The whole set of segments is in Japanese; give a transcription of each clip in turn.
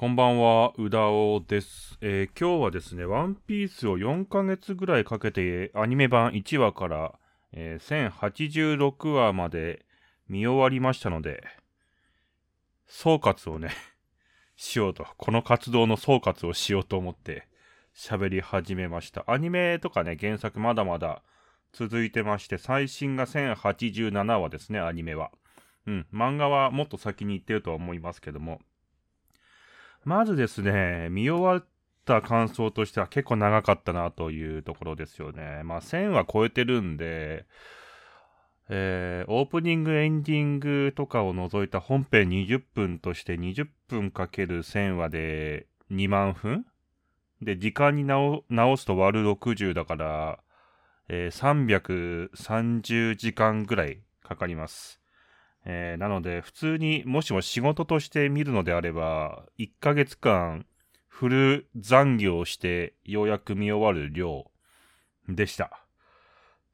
こんばんは、うだおです、えー、今日はですね、ワンピースを4ヶ月ぐらいかけてアニメ版1話から、えー、1086話まで見終わりましたので、総括をね、しようと、この活動の総括をしようと思って喋り始めました。アニメとかね、原作まだまだ続いてまして、最新が1087話ですね、アニメは。うん、漫画はもっと先に行ってるとは思いますけども、まずですね、見終わった感想としては結構長かったなというところですよね。まあ1000は超えてるんで、えー、オープニング、エンディングとかを除いた本編20分として20分かける1000話で2万分で、時間に直すと割る60だから、えー、330時間ぐらいかかります。えー、なので、普通にもしも仕事として見るのであれば、1ヶ月間フル残業してようやく見終わる量でした。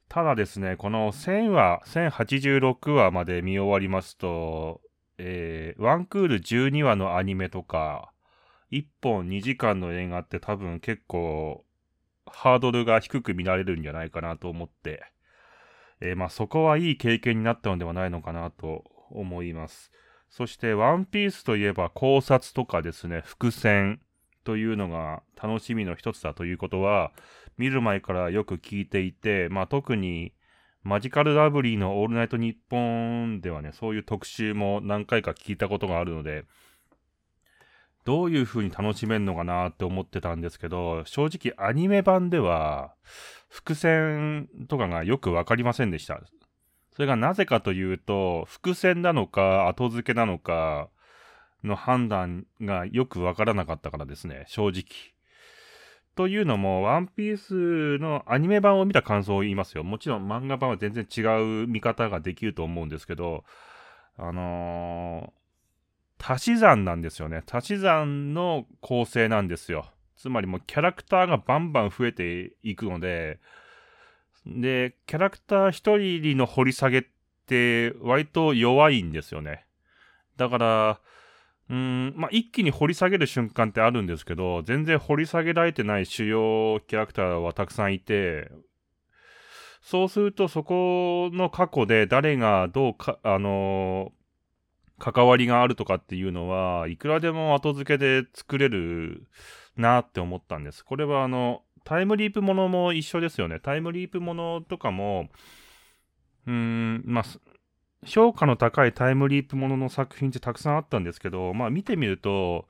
ただですね、この1000話、1086話まで見終わりますと、えー、ワンクール12話のアニメとか、1本2時間の映画って多分結構ハードルが低く見られるんじゃないかなと思って、えー、まあそこはいい経験になったのではないのかなと思います。そしてワンピースといえば考察とかですね、伏線というのが楽しみの一つだということは、見る前からよく聞いていて、まあ特にマジカルラブリーのオールナイトニッポンではね、そういう特集も何回か聞いたことがあるので、どういう風に楽しめるのかなって思ってたんですけど、正直アニメ版では、伏線とかがよくわかりませんでした。それがなぜかというと、伏線なのか後付けなのかの判断がよくわからなかったからですね、正直。というのも、ワンピースのアニメ版を見た感想を言いますよ。もちろん漫画版は全然違う見方ができると思うんですけど、あのー足し算なんですよね。足し算の構成なんですよ。つまりもうキャラクターがバンバン増えていくので、で、キャラクター一人の掘り下げって割と弱いんですよね。だから、うん、まあ、一気に掘り下げる瞬間ってあるんですけど、全然掘り下げられてない主要キャラクターはたくさんいて、そうするとそこの過去で誰がどうか、あの関わりがあるとかっていうのは、いくらでも後付けで作れるなって思ったんです。これはあの、タイムリープものも一緒ですよね。タイムリープものとかも、うーん、まあ、評価の高いタイムリープものの作品ってたくさんあったんですけど、まあ見てみると、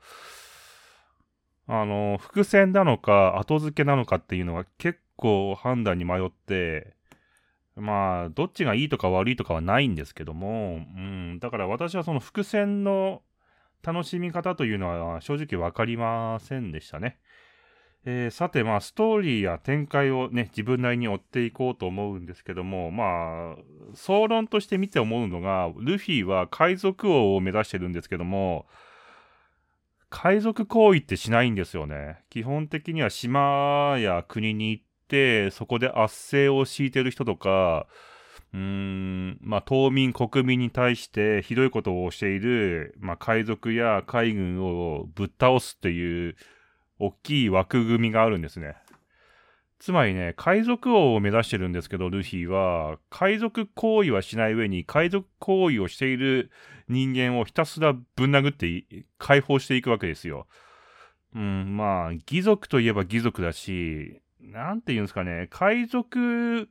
あの、伏線なのか後付けなのかっていうのが結構判断に迷って、まあ、どっちがいいとか悪いとかはないんですけども、うん、だから私はその伏線の楽しみ方というのは正直わかりませんでしたね。えー、さて、まあ、ストーリーや展開をね、自分なりに追っていこうと思うんですけども、まあ、総論として見て思うのが、ルフィは海賊王を目指してるんですけども、海賊行為ってしないんですよね。基本的には島や国に行って、そこで圧政を敷いてる人とか、うーん、まあ、島民、国民に対してひどいことをしている、まあ、海賊や海軍をぶっ倒すっていう、大きい枠組みがあるんですね。つまりね、海賊王を目指してるんですけど、ルフィは、海賊行為はしない上に、海賊行為をしている人間をひたすらぶん殴って解放していくわけですよ。うん、まあ、義族といえば義族だし、なんて言うんですかね、海賊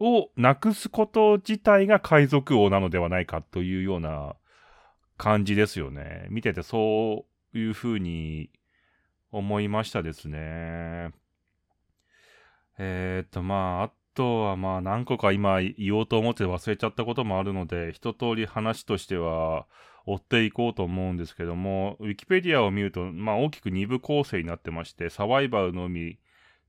をなくすこと自体が海賊王なのではないかというような感じですよね。見ててそういうふうに思いましたですね。えー、っと、まあ、あとはまあ何個か今言おうと思って忘れちゃったこともあるので、一通り話としては追っていこうと思うんですけども、ウィキペディアを見ると、まあ大きく2部構成になってまして、サバイバルの海、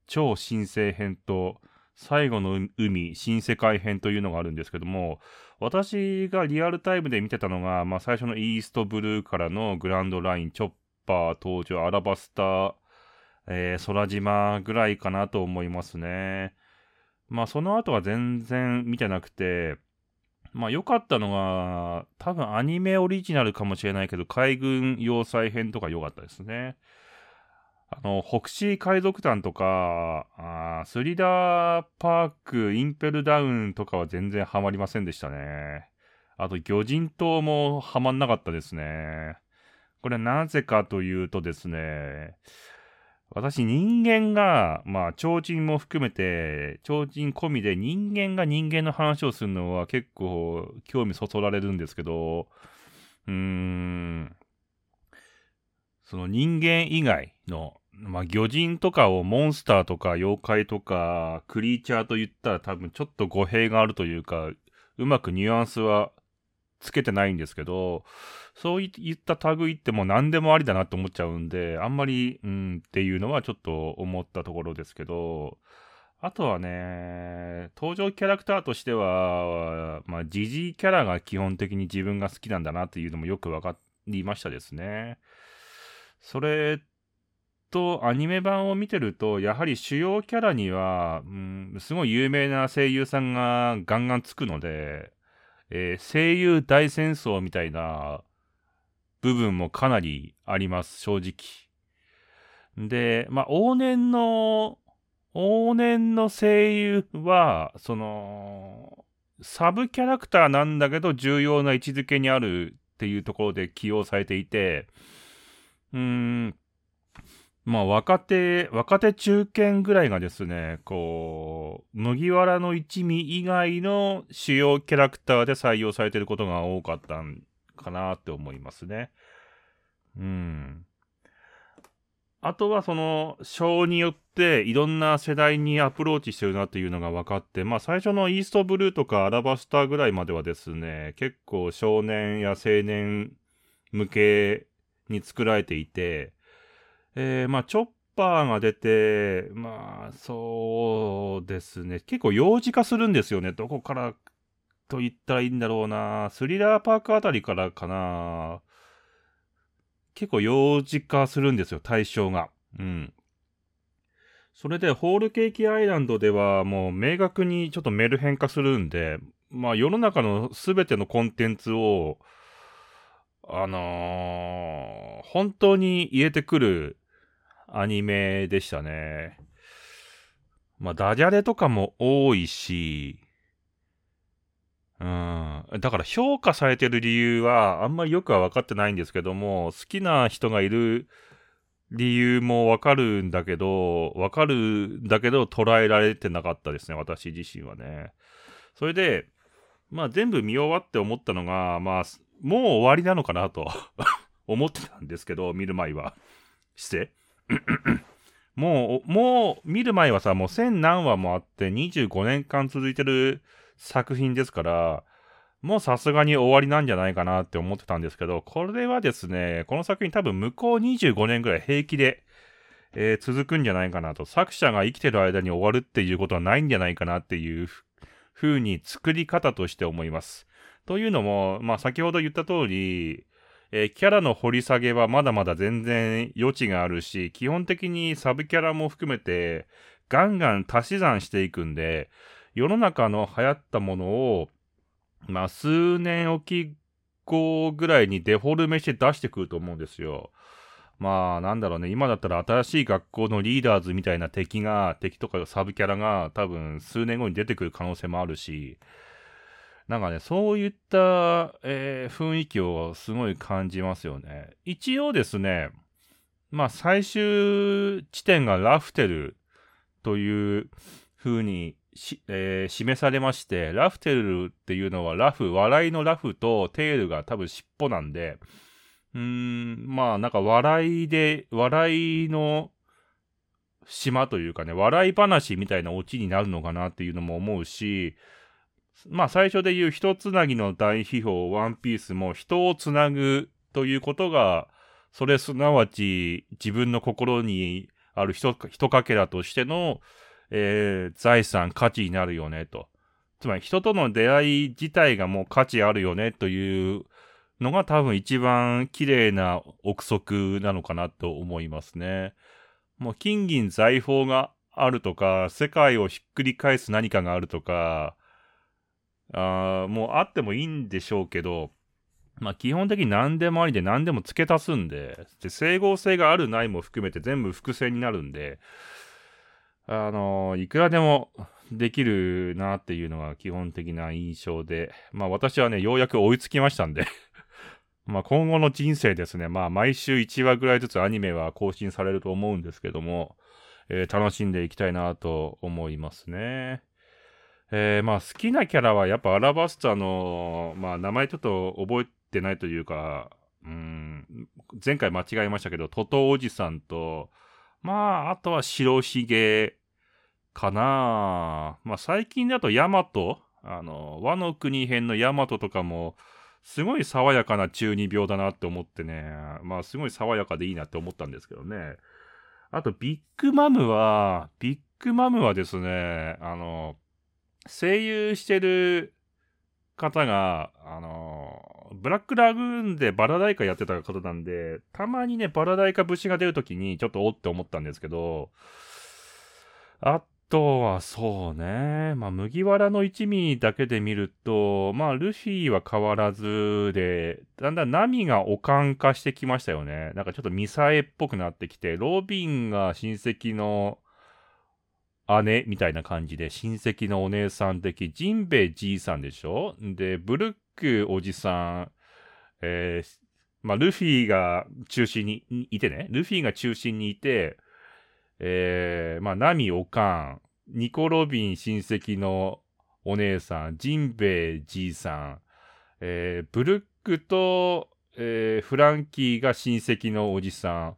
超新星編と、最後の海、新世界編というのがあるんですけども、私がリアルタイムで見てたのが、まあ最初のイーストブルーからのグランドライン、チョッパー登場、アラバスタ、えー、空島ぐらいかなと思いますね。まあその後は全然見てなくて、まあ良かったのが、多分アニメオリジナルかもしれないけど、海軍要塞編とか良かったですね。あの、北シー海賊団とか、あスリダーパーク、インペルダウンとかは全然ハマりませんでしたね。あと、魚人島もハマんなかったですね。これはなぜかというとですね、私人間が、まあ、超人も含めて、超人込みで人間が人間の話をするのは結構興味そそられるんですけど、うーん、その人間以外の、まあ、魚人とかをモンスターとか妖怪とかクリーチャーと言ったら多分ちょっと語弊があるというか、うまくニュアンスはつけてないんですけど、そういった類ってもう何でもありだなって思っちゃうんで、あんまり、うんっていうのはちょっと思ったところですけど、あとはね、登場キャラクターとしては、まあ、ジジイキャラが基本的に自分が好きなんだなっていうのもよくわかりましたですね。それと、アニメ版を見てると、やはり主要キャラには、うん、すごい有名な声優さんがガンガンつくので、えー、声優大戦争みたいな部分もかなりあります、正直。で、まあ、往年の、往年の声優は、その、サブキャラクターなんだけど重要な位置づけにあるっていうところで起用されていて、うーん、まあ、若手、若手中堅ぐらいがですね、こう、麦わらの一味以外の主要キャラクターで採用されてることが多かったんかなって思いますね。うん。あとはその、章によっていろんな世代にアプローチしてるなっていうのが分かって、まあ最初のイーストブルーとかアラバスターぐらいまではですね、結構少年や青年向けに作られていて、えー、まあ、チョッパーが出て、まあ、そうですね。結構幼児化するんですよね。どこからと言ったらいいんだろうな。スリラーパークあたりからかな。結構幼児化するんですよ、対象が。うん。それで、ホールケーキアイランドではもう明確にちょっとメルヘン化するんで、まあ世の中のすべてのコンテンツを、あのー、本当に入れてくるアニメでしたね。まあ、ダジャレとかも多いし、うん。だから評価されてる理由はあんまりよくは分かってないんですけども、好きな人がいる理由もわかるんだけど、わかるんだけど捉えられてなかったですね、私自身はね。それで、まあ全部見終わって思ったのが、まあ、もう終わりなのかなと 思ってたんですけど、見る前は。して。もう、もう、見る前はさ、もう1000何話もあって25年間続いてる作品ですから、もうさすがに終わりなんじゃないかなって思ってたんですけど、これはですね、この作品多分向こう25年ぐらい平気で、えー、続くんじゃないかなと。作者が生きてる間に終わるっていうことはないんじゃないかなっていう風に作り方として思います。というのも、まあ先ほど言った通り、えー、キャラの掘り下げはまだまだ全然余地があるし、基本的にサブキャラも含めて、ガンガン足し算していくんで、世の中の流行ったものを、まあ、数年おき後ぐらいにデフォルメして出してくると思うんですよ。まあ、なんだろうね。今だったら新しい学校のリーダーズみたいな敵が、敵とかサブキャラが多分数年後に出てくる可能性もあるし、なんかね、そういった、えー、雰囲気をすごい感じますよね。一応ですね、まあ最終地点がラフテルという風にえー、示されまして、ラフテルっていうのはラフ、笑いのラフとテールが多分尻尾なんで、うーん、まあなんか笑いで、笑いの島というかね、笑い話みたいなオチになるのかなっていうのも思うし、まあ最初で言う人つなぎの大秘宝ワンピースも人をつなぐということが、それすなわち自分の心にある人、かけらとしての、えー、財産、価値になるよねと。つまり人との出会い自体がもう価値あるよねというのが多分一番綺麗な憶測なのかなと思いますね。もう金銀財宝があるとか、世界をひっくり返す何かがあるとか、あもうあってもいいんでしょうけど、まあ基本的に何でもありで何でも付け足すんで、で整合性があるないも含めて全部伏線になるんで、あのいくらでもできるなっていうのが基本的な印象で、まあ私はね、ようやく追いつきましたんで まあ今後の人生ですね、まあ毎週1話ぐらいずつアニメは更新されると思うんですけども、えー、楽しんでいきたいなと思いますね。えー、まあ好きなキャラはやっぱアラバスタの、まあ名前ちょっと覚えてないというか、うん、前回間違えましたけど、トトおじさんと、まああとは白ひげかな。まあ最近だとヤマト、あの、和の国編のヤマトとかも、すごい爽やかな中二病だなって思ってね、まあすごい爽やかでいいなって思ったんですけどね。あと、ビッグマムは、ビッグマムはですね、あの、声優してる方が、あの、ブラックラグーンでバラダイカやってた方なんで、たまにね、バラダイカ節が出るときにちょっとおって思ったんですけど、あとはそうね。まあ、麦わらの一味だけで見ると、まあ、ルフィは変わらずで、だんだんナミがオカン化してきましたよね。なんかちょっとミサエっぽくなってきて、ロビンが親戚の姉みたいな感じで、親戚のお姉さん的、ジンベイじいさんでしょ？で、ブルックおじさん、えー、まあ、ルフィが中心にいてね、ルフィが中心にいて、えー、まあ、ナミおかん、ニコ・ロビン親戚のお姉さん、ジンベイじいさん、えー、ブルックと、えー、フランキーが親戚のおじさん。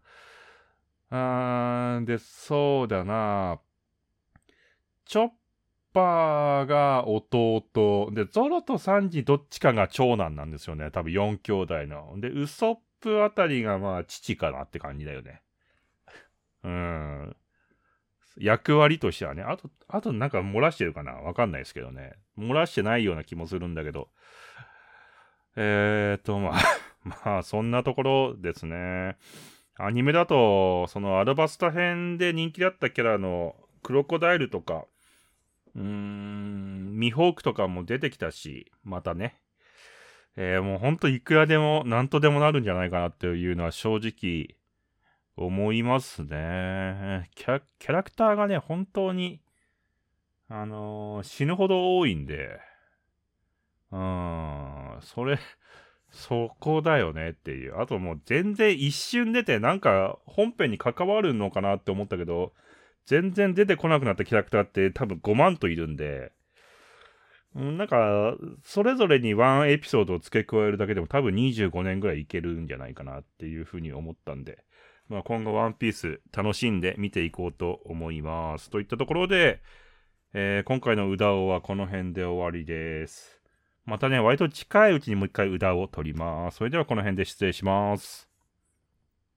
あーで、そうだな。チョッパーが弟。で、ゾロとサンジどっちかが長男なんですよね。多分4兄弟の。で、ウソップあたりがまあ父かなって感じだよね。うん。役割としてはね。あと、あとなんか漏らしてるかな？わかんないですけどね。漏らしてないような気もするんだけど。えーと、まあ まあ、そんなところですね。アニメだと、そのアルバスタ編で人気だったキャラのクロコダイルとか、うーん、ミホークとかも出てきたし、またね。えー、もうほんといくらでも何とでもなるんじゃないかなっていうのは正直思いますね。キャキャラクターがね、本当に、あのー、死ぬほど多いんで、うん、それ、そこだよねっていう。あともう全然一瞬出てなんか本編に関わるのかなって思ったけど、全然出てこなくなったキャラクターって多分5万といるんで、なんか、それぞれにワンエピソードを付け加えるだけでも多分25年ぐらいいけるんじゃないかなっていうふうに思ったんで、まあ、今後ワンピース楽しんで見ていこうと思います。といったところで、えー、今回のうだおはこの辺で終わりです。またね、割と近いうちにもう一回うだを取ります。それではこの辺で失礼します。